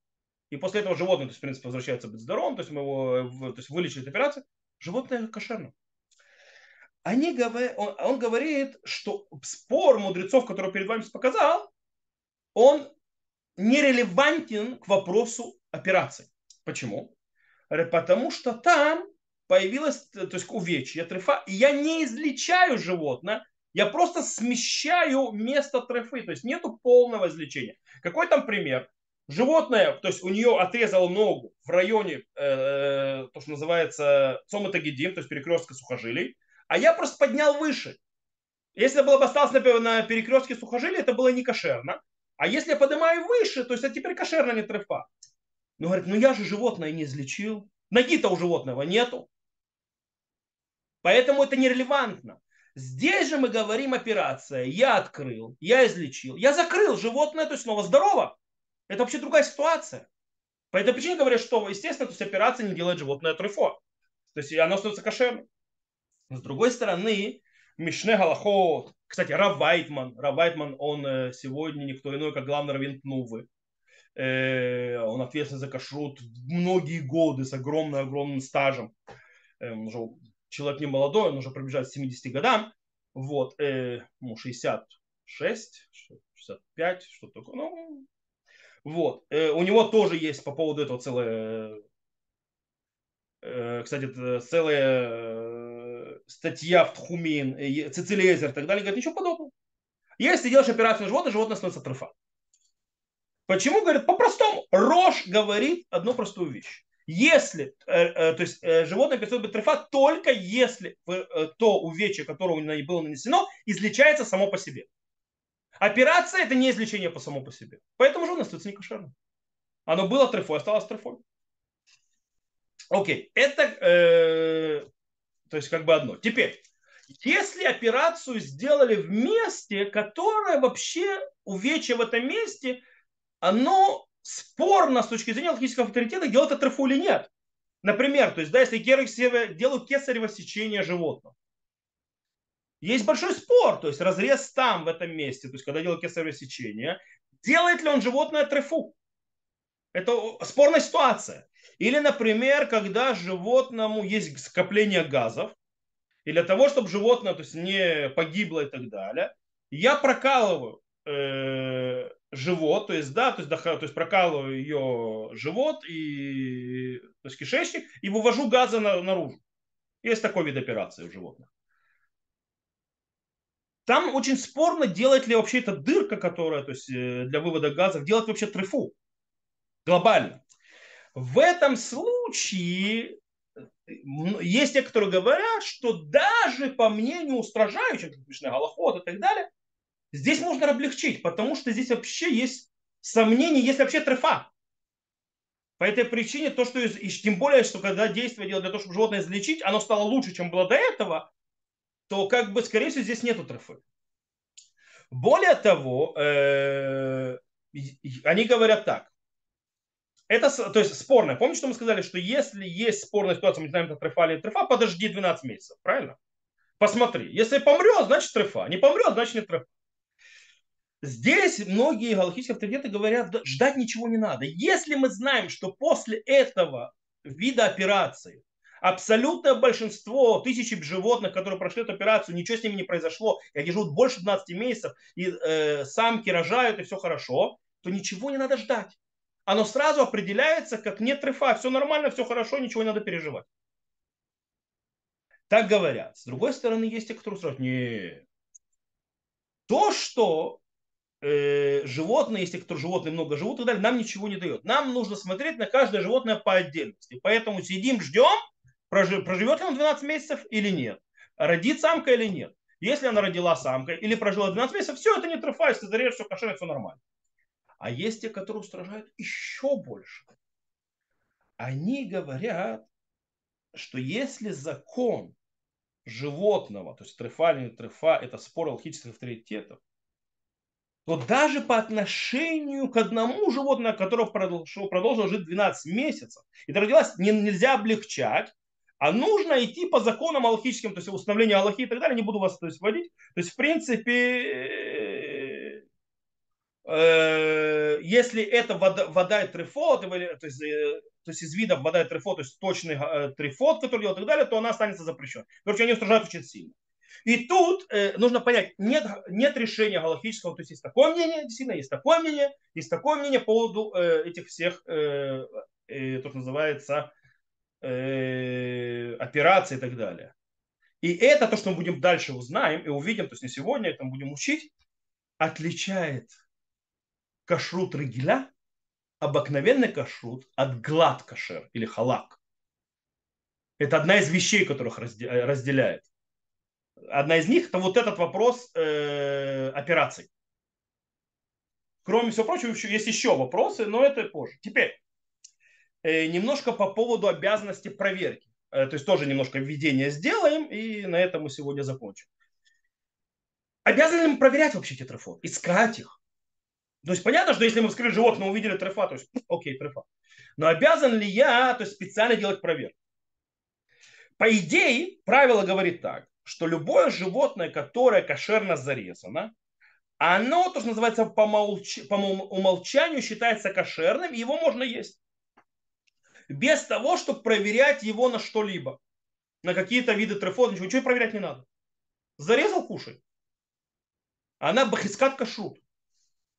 и после этого животное, то есть, в принципе, возвращается быть здоровым, то есть мы его то есть, вылечили операцию, животное кошерно. Они говорят, он, он говорит, что спор мудрецов, который перед вами показал, он нерелевантен к вопросу операции. Почему? Потому что там появилась, то есть увечье, трефа, и я не излечаю животное, я просто смещаю место трефы, то есть нету полного излечения. Какой там пример? Животное, то есть у нее отрезало ногу в районе, э, то, что называется цоматогидим, то есть перекрестка сухожилий, а я просто поднял выше. Если было бы осталось на, на перекрестке сухожилия, это было не кошерно. А если я поднимаю выше, то есть это теперь кошерно не трефа. Ну, говорит, ну я же животное не излечил. Ноги-то у животного нету. Поэтому это нерелевантно. Здесь же мы говорим операция. Я открыл, я излечил, я закрыл животное, то есть снова здорово. Это вообще другая ситуация. По этой причине говорят, что, естественно, то есть операция не делает животное трефо. То есть оно остается кошерным. С другой стороны, Мишне Галахот, кстати, Рав Вайтман, Рав Вайтман, он э, сегодня никто иной, как главный раввин Пнувы. Э, он ответственный за кашрут многие годы с огромным-огромным стажем. Э, он уже человек не молодой, он уже пробежал 70 годам. Вот, ему 66, 65, что-то такое. Ну, вот. У него тоже есть по поводу этого целая, кстати, целая статья в Тхумин, Цицилезер и так далее. Говорит, ничего подобного. Если делаешь операцию на животное, животное становится трефа. Почему, говорит, по-простому. Рожь говорит одну простую вещь. Если, э, э, то есть э, животное перестает быть трефа только если то увечье, которое было нанесено, излечается само по себе. Операция это не излечение по само по себе. Поэтому животное становится некошерным. Оно было трефой, осталось трефой. Окей, это э, то есть как бы одно. Теперь, если операцию сделали в месте, которое вообще увечье в этом месте оно спорно с точки зрения логического авторитета, делать это трефу или нет. Например, то есть, да, если делают кесарево сечение животного, есть большой спор, то есть разрез там, в этом месте, то есть когда делают кесарево сечение, делает ли он животное трефу. Это спорная ситуация. Или, например, когда животному есть скопление газов, и для того, чтобы животное то есть, не погибло и так далее, я прокалываю э, живот, то есть, да, то есть, то есть прокалываю ее живот и то есть кишечник и вывожу газы на, наружу. Есть такой вид операции у животных. Там очень спорно, делать ли вообще эта дырка, которая то есть, э, для вывода газов, делать вообще трефу глобально. В этом случае есть те, которые говорят, что даже по мнению устражающих, Галахот и так далее, Здесь можно облегчить, потому что здесь вообще есть сомнение, есть вообще трефа. По этой причине то, что и тем более, что когда действие делать для того, чтобы животное излечить, оно стало лучше, чем было до этого, то как бы, скорее всего, здесь нету трефы. Более того, э, они говорят так. Это, то есть, спорное. Помните, что мы сказали, что если есть спорная ситуация, мы не знаем, это трефа или трефа, подожди 12 месяцев, правильно? Посмотри. Если помрет, значит трефа. Не помрет, значит не трефа. Здесь многие галактические авторитеты говорят, ждать ничего не надо. Если мы знаем, что после этого вида операции абсолютное большинство тысячи животных, которые прошли эту операцию, ничего с ними не произошло, и они живут больше 12 месяцев, и э, самки рожают, и все хорошо, то ничего не надо ждать. Оно сразу определяется как нет трефа, все нормально, все хорошо, ничего не надо переживать. Так говорят. С другой стороны, есть те, которые сразу, не. То, что э, животные, если кто животные много живут, и так далее, нам ничего не дает. Нам нужно смотреть на каждое животное по отдельности. Поэтому сидим, ждем, проживет ли он 12 месяцев или нет. Родит самка или нет. Если она родила самка или прожила 12 месяцев, все это не трофа, если зарежешь, все кошерно, все нормально. А есть те, которые устражают еще больше. Они говорят, что если закон животного, то есть трефа или не трефа, это спор алхимических авторитетов, то даже по отношению к одному животному, которое продолжило, жить 12 месяцев, это родилось, не, нельзя облегчать, а нужно идти по законам аллахическим, то есть установлению Аллахи и так далее, не буду вас то есть, вводить. То есть, в принципе, э, если это вода, вода и трефот, то есть, э, то есть из видов вода и трефот, то есть точный э, трефот, который делает и так далее, то она останется запрещенной. Короче, они устражают очень сильно. И тут э, нужно понять, нет, нет решения галактического, то есть есть такое мнение, действительно есть такое мнение, есть такое мнение по поводу э, этих всех, э, э, то, что называется, э, операций и так далее. И это то, что мы будем дальше узнаем и увидим, то есть не сегодня, это мы будем учить, отличает кашрут региля, обыкновенный кашрут от глад кашер или халак. Это одна из вещей, которых разделяет. Одна из них это вот этот вопрос э, операций. Кроме всего прочего, есть еще вопросы, но это позже. Теперь, э, немножко по поводу обязанности проверки. Э, то есть тоже немножко введение сделаем, и на этом мы сегодня закончим. Обязаны ли мы проверять вообще эти трефа? Искать их? То есть понятно, что если мы вскрыли животное, мы увидели трефа, то есть окей, трефа. Но обязан ли я то есть, специально делать проверку? По идее, правило говорит так, что любое животное, которое кошерно зарезано, оно, то, что называется, по, молч... по умолчанию считается кошерным, его можно есть. Без того, чтобы проверять его на что-либо. На какие-то виды трефот, ничего, ничего проверять не надо. Зарезал, кушай. Она бахискат кашрут.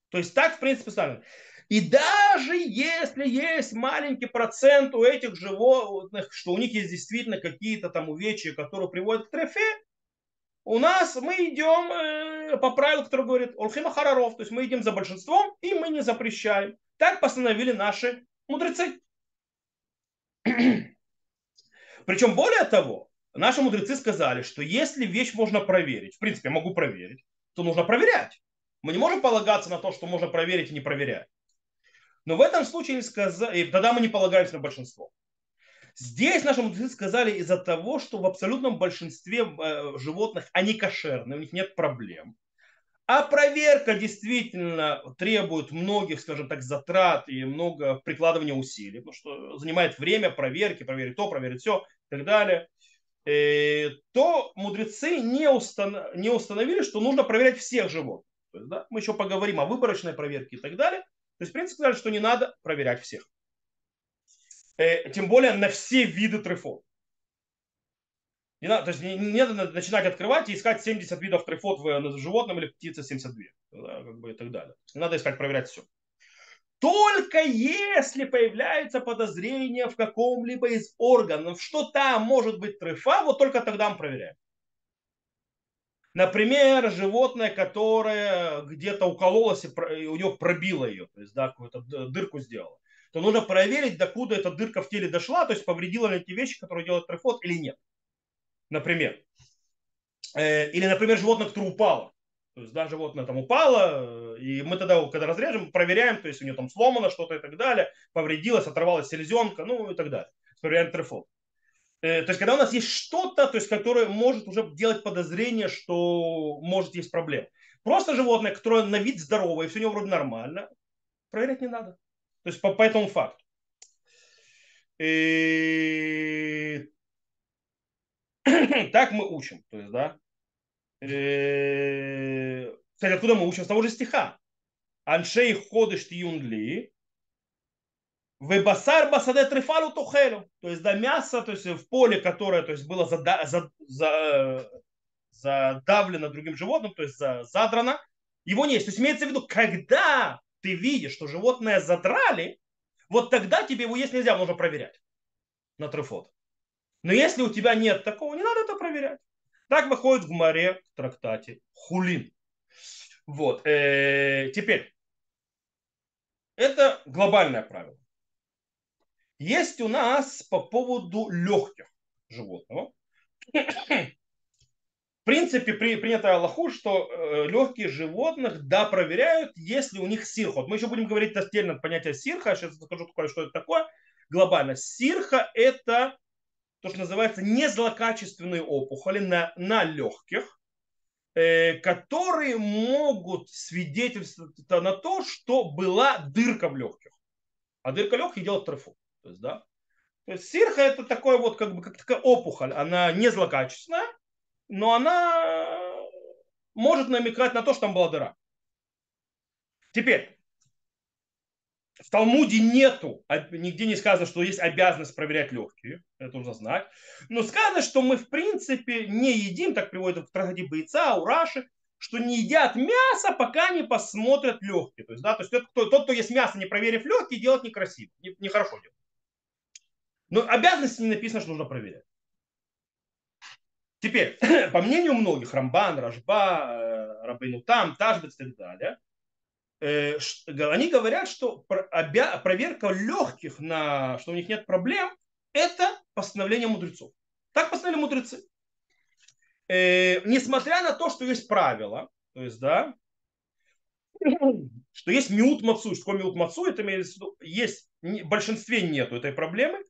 То есть так, в принципе, ставим. И даже если есть маленький процент у этих животных, что у них есть действительно какие-то там увечья, которые приводят к трефе, у нас мы идем э, по правилу, который говорит Олхима Хараров, то есть мы идем за большинством и мы не запрещаем. Так постановили наши мудрецы. [clears throat] Причем более того, наши мудрецы сказали, что если вещь можно проверить, в принципе, я могу проверить, то нужно проверять. Мы не можем полагаться на то, что можно проверить и не проверять. Но в этом случае сказали, и тогда мы не полагаемся на большинство. Здесь наши мудрецы сказали из-за того, что в абсолютном большинстве э, животных они кошерные, у них нет проблем. А проверка действительно требует многих, скажем так, затрат и много прикладывания усилий, потому что занимает время проверки, проверить то, проверить все и так далее. И, э, то мудрецы не, установ... не установили, что нужно проверять всех животных. То есть, да, мы еще поговорим о выборочной проверке и так далее. То есть, в принципе, сказали, что не надо проверять всех. Э, тем более на все виды трефот. Не надо, то есть не, не надо начинать открывать и искать 70 видов трефот в, в животном или птице 72. Да, как бы и так далее. Не надо искать, проверять все. Только если появляется подозрение в каком-либо из органов, что там может быть трефа, вот только тогда мы проверяем. Например, животное, которое где-то укололось и у него пробило ее, то есть да, какую-то дырку сделало то нужно проверить, докуда эта дырка в теле дошла, то есть повредила ли эти вещи, которые делают трефот или нет. Например. Э, или, например, животное, которое упало. То есть, да, животное там упало, и мы тогда, когда разрежем, проверяем, то есть у него там сломано что-то и так далее, повредилось, оторвалась селезенка, ну и так далее. Проверяем трефот. Э, то есть, когда у нас есть что-то, то есть, которое может уже делать подозрение, что может есть проблема. Просто животное, которое на вид здоровое, все у него вроде нормально, проверять не надо. То есть по, по этому факту. И... [clears throat] так мы учим. То есть, да. И... Кстати, откуда мы учим? С того же стиха. Аншей ходыш тиюнли. Вебасар басаде трефалу тухелю. То есть, да, мясо, то есть в поле, которое то есть, было зада, за, за, задавлено другим животным, то есть задрано, его не есть. То есть имеется в виду, когда ты видишь, что животное задрали, вот тогда тебе его есть нельзя, нужно проверять на трефот. Но если у тебя нет такого, не надо это проверять. Так выходит в море в трактате Хулин. Вот. Э, теперь, это глобальное правило. Есть у нас по поводу легких животного в принципе, при, принято Аллаху, что э, легкие животных, да, проверяют, если у них сирха. Вот мы еще будем говорить отдельно понятие сирха, сейчас скажу, что это такое глобально. Сирха – это то, что называется незлокачественные опухоли на, на легких, э, которые могут свидетельствовать на то, что была дырка в легких. А дырка легких делает трефу. То есть, да? То есть сирха это такое вот как бы как такая опухоль, она не злокачественная, но она может намекать на то, что там была дыра. Теперь, в Талмуде нету, нигде не сказано, что есть обязанность проверять легкие, это нужно знать. Но сказано, что мы в принципе не едим, так приводит в трагедии бойца, у Раши, что не едят мясо, пока не посмотрят легкие. То есть, да, то есть тот, кто, тот, кто ест мясо, не проверив легкие, делать некрасиво, нехорошо не делать. Но обязанности не написано, что нужно проверять. Теперь, [clears throat] по мнению многих, Рамбан, Рашба, э, Рабейну Там, Тажбец и так далее, э, они говорят, что проверка легких, на, что у них нет проблем, это постановление мудрецов. Так постановили мудрецы. э, несмотря на то, что есть правила, то есть, да, [clears throat] что есть миут мацу. Что такое миут мацу? Это есть, в большинстве нету этой проблемы,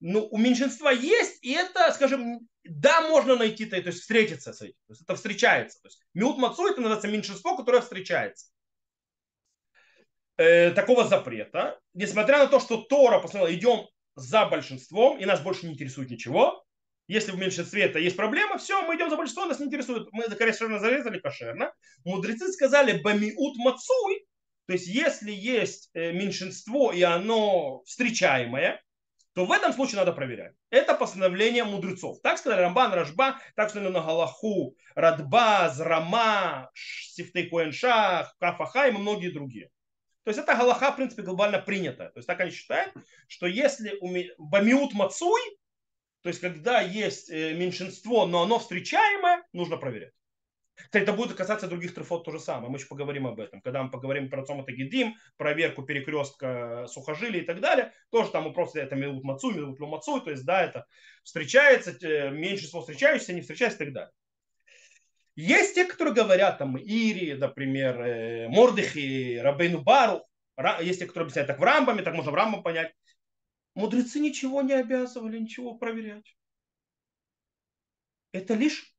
но у меньшинства есть, и это, скажем, да, можно найти, то есть встретиться с этим. То есть это встречается. То есть миут мацу это называется меньшинство, которое встречается. Э, такого запрета, несмотря на то, что Тора постановила, идем за большинством, и нас больше не интересует ничего, если в меньшинстве это есть проблема, все, мы идем за большинство, нас не интересует. Мы кошерно зарезали кошерно. Мудрецы сказали бамиут мацуй, то есть если есть э, меньшинство и оно встречаемое, то в этом случае надо проверять. Это постановление мудрецов. Так сказали Рамбан, Рашба, так сказали на Галаху, Радба, Зрама, Сифтей Куэншах, Кафаха и многие другие. То есть это Галаха, в принципе, глобально принятая. То есть так они считают, что если бамиут мацуй, то есть, когда есть э, меньшинство, но оно встречаемое, нужно проверять. Кстати, это будет касаться других трифот то же самое. Мы еще поговорим об этом. Когда мы поговорим про Цомата Гидим, проверку перекрестка сухожилия и так далее, тоже там просто это Милут Мацу, Милут Мацу, то есть, да, это встречается, меньшинство встречающихся, не встречается и так далее. Есть те, которые говорят, там, Ири, например, э, Мордыхи, Рабейну Бару, есть те, которые объясняют так в Рамбаме, так можно в Рамбам понять. Мудрецы ничего не обязывали, ничего проверять. Это лишь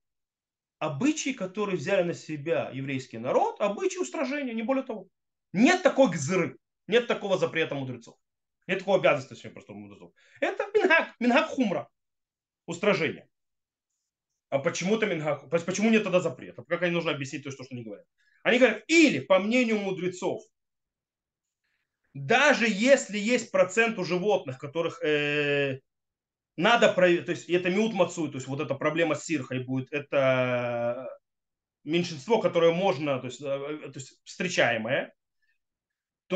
обычаи, которые взяли на себя еврейский народ, обычаи устражения, не более того. Нет такой гзыры, нет такого запрета мудрецов. Нет такого обязанности сегодня просто мудрецов. Это минхак, минхак хумра, устражение. А почему-то минхак, почему нет тогда запрета? Как они нужно объяснить то, что они говорят? Они говорят, или, по мнению мудрецов, даже если есть процент у животных, которых э, надо проверить, то есть это миут мацуй, то есть вот эта проблема с сирхой будет, это меньшинство, которое можно, то есть, э, то есть встречаемое, то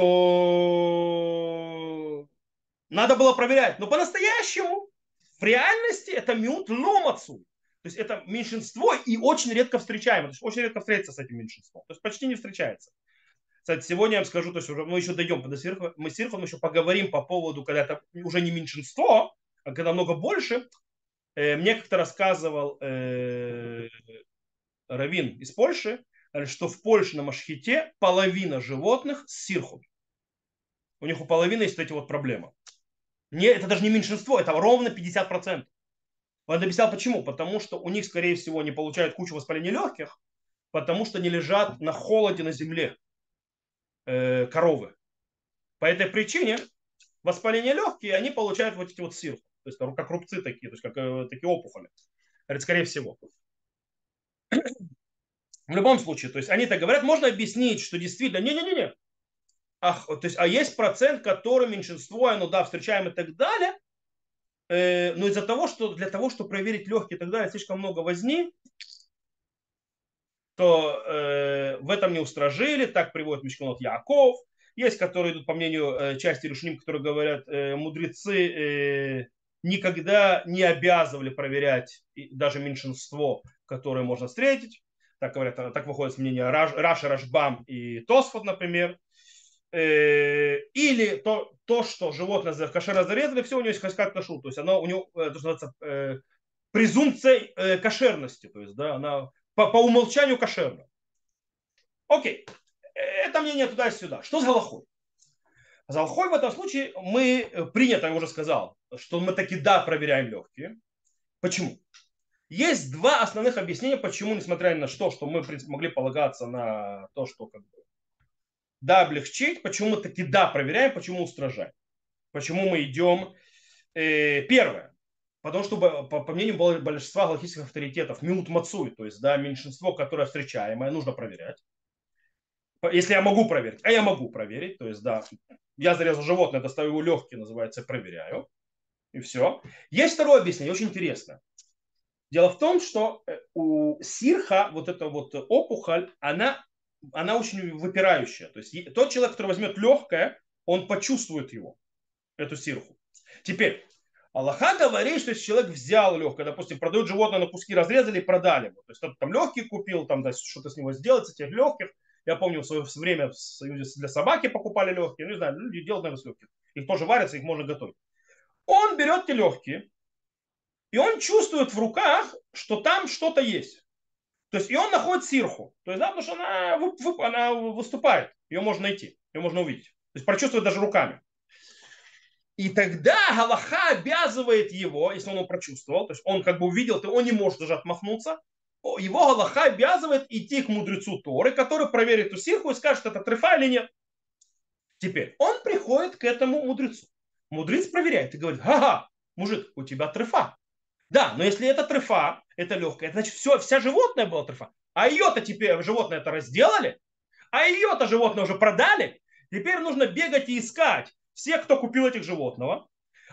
надо было проверять. Но по-настоящему в реальности это миут ломацу. То есть это меньшинство и очень редко встречаемое. То есть очень редко встретиться с этим меньшинством. То есть почти не встречается. Кстати, сегодня я вам скажу, то есть уже мы еще дойдем до Сирха, мы с Сирхом еще поговорим по поводу, когда это уже не меньшинство, а когда много больше. Э, мне как-то рассказывал э, Равин из Польши, что в Польше на Машхите половина животных с сирхом. У них у половины есть вот эти вот проблемы. Не, это даже не меньшинство, это ровно 50%. Он объяснял почему. Потому что у них, скорее всего, не получают кучу воспаления легких, потому что они лежат на холоде на земле э, коровы. По этой причине воспаление легкие, они получают вот эти вот сиры. То есть как рубцы такие, то есть как э, такие опухоли. Говорит, скорее всего. В любом случае, то есть они так говорят, можно объяснить, что действительно, не-не-не, Ах, то есть, а есть процент, который меньшинство, оно, да, встречаем и так далее, э, но из-за того, что для того, чтобы проверить легкие и так далее, слишком много возни, то э, в этом не устражили, так приводит Мишканот Яков. Есть, которые идут, по мнению э, части решений, которые говорят, э, мудрецы э, никогда не обязывали проверять даже меньшинство, которое можно встретить. Так говорят, так выходит Раш, Раша Рашбам и Тосфот, например. Э, или то, то, что животное кошера зарезали, все у него есть хаскат кашу. То есть оно у него, это называется, э, презумпция э, кошерности. То есть, да, она по, по умолчанию кошерно. Окей. Это мнение туда-сюда. Что с Галахой? С Галахой в этом случае мы, э, принято, я уже сказал, что мы таки да проверяем легкие. Почему? Есть два основных объяснения, почему, несмотря на что, что мы, могли полагаться на то, что как бы, да, облегчить, почему мы таки да проверяем, почему устражаем. Почему мы идем. Э, первое. Потому что, по, по мнению большинства галактических авторитетов, миут мацуй, то есть да, меньшинство, которое встречаемое, нужно проверять. Если я могу проверить, а я могу проверить, то есть да, я зарезал животное, достаю его легкие, называется, проверяю. И все. Есть второе объяснение, очень интересно. Дело в том, что э, у сирха вот эта вот опухоль, она, она очень выпирающая. То есть тот человек, который возьмет легкое, он почувствует его, эту сирху. Теперь, Аллаха говорит, что если человек взял легкое, допустим, продают животное на куски, разрезали и продали его. То есть кто-то там легкие купил, там да, что-то с него сделать, с этих легких. Я помню, в свое время в Союзе для собаки покупали легкие. Ну, не знаю, люди делают, наверное, с легких. Их тоже варятся, их можно готовить. Он берет те легкие, и он чувствует в руках, что там что-то есть. То есть и он находит сирху. То есть, да, потому что она, она выступает. Ее можно найти, ее можно увидеть. То есть прочувствовать даже руками. И тогда Галаха обязывает его, если он его прочувствовал, то есть он как бы увидел, то он не может даже отмахнуться, его Галаха обязывает идти к мудрецу Торы, который проверит эту сирху и скажет, это трефа или нет. Теперь он приходит к этому мудрецу. Мудрец проверяет и говорит, ага, мужик, у тебя трефа. Да, но если это трефа, это легкое, значит все, вся животное была трефа. А ее-то теперь животное это разделали, а ее-то животное уже продали. Теперь нужно бегать и искать всех, кто купил этих животного.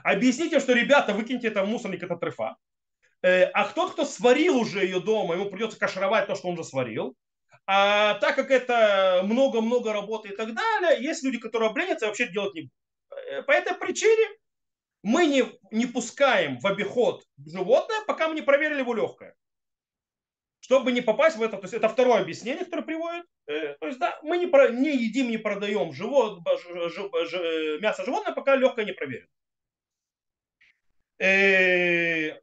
Объясните, что, ребята, выкиньте это в мусорник, это трефа. Э, а тот, кто сварил уже ее дома, ему придется кашировать то, что он уже сварил. А так как это много-много работы и так далее, есть люди, которые обленятся и вообще делать не будут. Э, по этой причине мы не, не пускаем в обиход животное, пока мы не проверили его легкое. Чтобы не попасть в это, то есть это второе объяснение, которое приводит. Э, то есть да, мы не, про, не едим, не продаем живот, ж, ж, ж, мясо животное, пока легкое не проверено.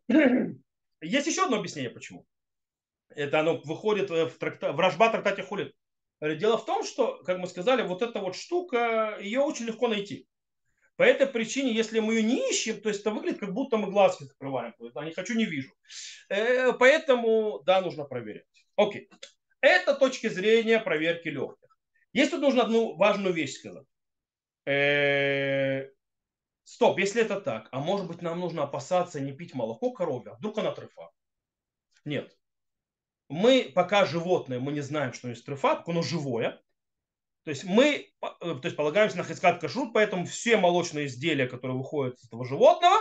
[clears throat] Есть еще одно объяснение, почему. Это оно выходит в, тракта, в Рашба трактате Хулит. Дело в том, что, как мы сказали, вот эта вот штука, ее очень легко найти. По этой причине, если мы ее не ищем, то есть это выглядит, как будто мы глазки закрываем. Да, не хочу, не вижу. Э, поэтому, да, нужно проверять. Окей. Это точки зрения проверки легких. Есть тут нужно одну важную вещь сказать. Э, стоп, если это так, а может быть нам нужно опасаться не пить молоко коровье, а вдруг она трефа? Нет. Мы, пока животное, мы не знаем, что есть трефа, оно живое. То есть мы э, то есть полагаемся на хискат кашрут, поэтому все молочные изделия, которые выходят из этого животного,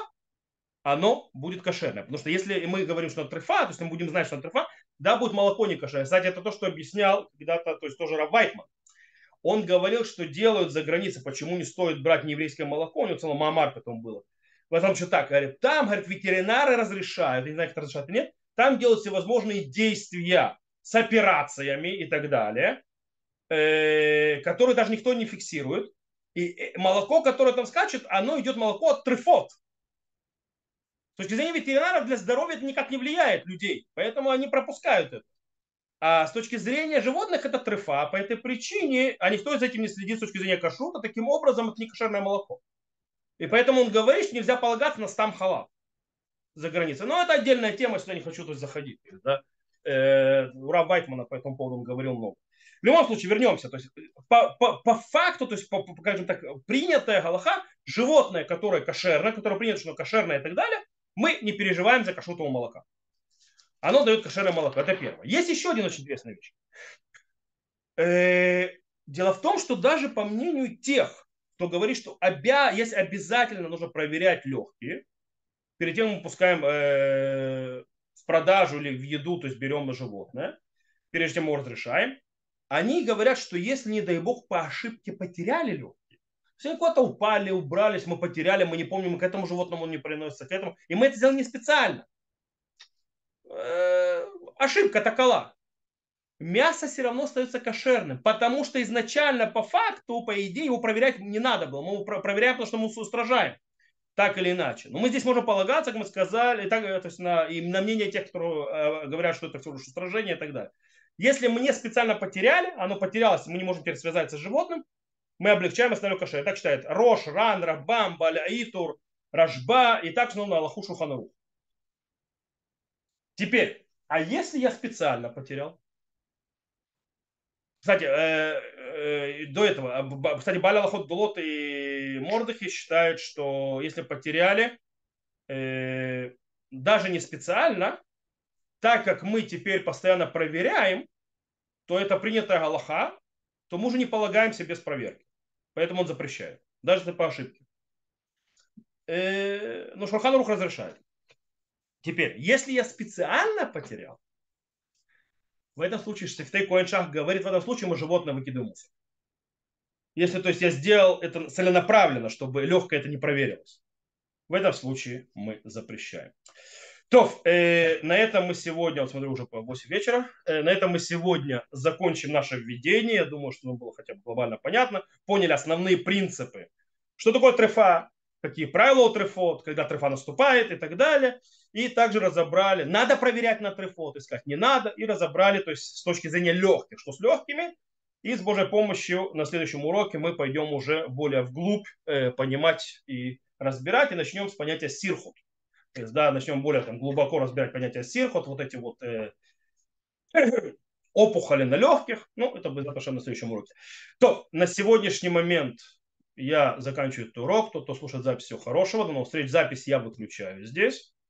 оно будет кошерное. Потому что если мы говорим, что это трефа, то есть мы будем знать, что это трефа, да, будет молоко не кошерное. Кстати, это то, что объяснял когда-то, то есть тоже Рав Вайтман он говорил, что делают за границей, почему не стоит брать нееврейское молоко, у него целый мамар потом было. Потому что так, говорит, там, говорит, ветеринары разрешают, не знаю, как разрешают или нет, там делают всевозможные действия с операциями и так далее, э, которые даже никто не фиксирует. И э, молоко, которое там скачет, оно идет молоко от трефот. С точки зрения ветеринаров для здоровья это никак не влияет людей, поэтому они пропускают это. А с точки зрения животных это трефа. По этой причине, а никто за этим не следит с точки зрения кашрута, таким образом это не кошерное молоко. И поэтому он говорит, что нельзя полагаться на стам халат за границей. Но это отдельная тема, сюда не хочу есть, заходить. Да? Э, Ура Вайтмана по этому поводу говорил много. В любом случае, вернемся. То есть, по, по, по факту, то есть, по, по, скажем так, принятая галаха, животное, которое кошерное, которое принято, что кошерное и так далее, мы не переживаем за кашрутового молока оно дает кошерное молоко. Это первое. Есть еще один очень интересная вещь. Э, дело в том, что даже по мнению тех, кто говорит, что обя... есть обязательно нужно проверять легкие, перед тем мы пускаем э, в продажу или в еду, то есть берем на животное, прежде чем мы разрешаем, они говорят, что если, не дай бог, по ошибке потеряли легкие, все куда-то упали, убрались, мы потеряли, мы не помним, к этому животному он не приносится, к этому. И мы это сделали не специально. Э, ошибка такова. Мясо все равно остается кошерным, потому что изначально по факту, по идее, его проверять не надо было. Мы его проверяем, потому что мы устражаем. Так или иначе. Но мы здесь можем полагаться, как мы сказали, так, то есть на, и на мнение тех, кто э, говорят, что это всего лишь устражение и так далее. Если мы не специально потеряли, оно потерялось, мы не можем теперь связаться с животным, мы облегчаем остальное кошер. Так считает Рош, Ран, Рабам, Баляитур, Рашба и так снова на Аллаху Шуханарух. Теперь, а если я специально потерял? Кстати, э, э, до этого, кстати, Баля Лохот Дулот и Мордыхи считают, что если потеряли, э, даже не специально, так как мы теперь постоянно проверяем, то это принятая Галаха, то мы уже не полагаемся без проверки. Поэтому он запрещает. Даже если по ошибке. Э, но Шурхан Рух разрешает. Теперь, если я специально потерял, в этом случае Штифтей Коэншах говорит, в этом случае мы животное выкидываем мусор. Если, то есть, я сделал это целенаправленно, чтобы легкое это не проверилось. В этом случае мы запрещаем. То, э, на этом мы сегодня, вот смотрю, уже по 8 вечера, э, на этом мы сегодня закончим наше введение. Я думаю, что нам было хотя бы глобально понятно. Поняли основные принципы. Что такое трефа? какие правила у трефот, когда трефа наступает и так далее. И также разобрали, надо проверять на трефот, искать не надо, и разобрали, то есть с точки зрения легких, что с легкими, и с Божьей помощью на следующем уроке мы пойдем уже более вглубь э, понимать и разбирать, и начнем с понятия сирхут. Да, начнем более там, глубоко разбирать понятие сирхут, вот эти вот э, опухоли на легких. Ну, это будет на следующем уроке. То, на сегодняшний момент я заканчиваю этот урок. Тот, кто слушает запись, всего хорошего. До новых встреч. Запись я выключаю здесь.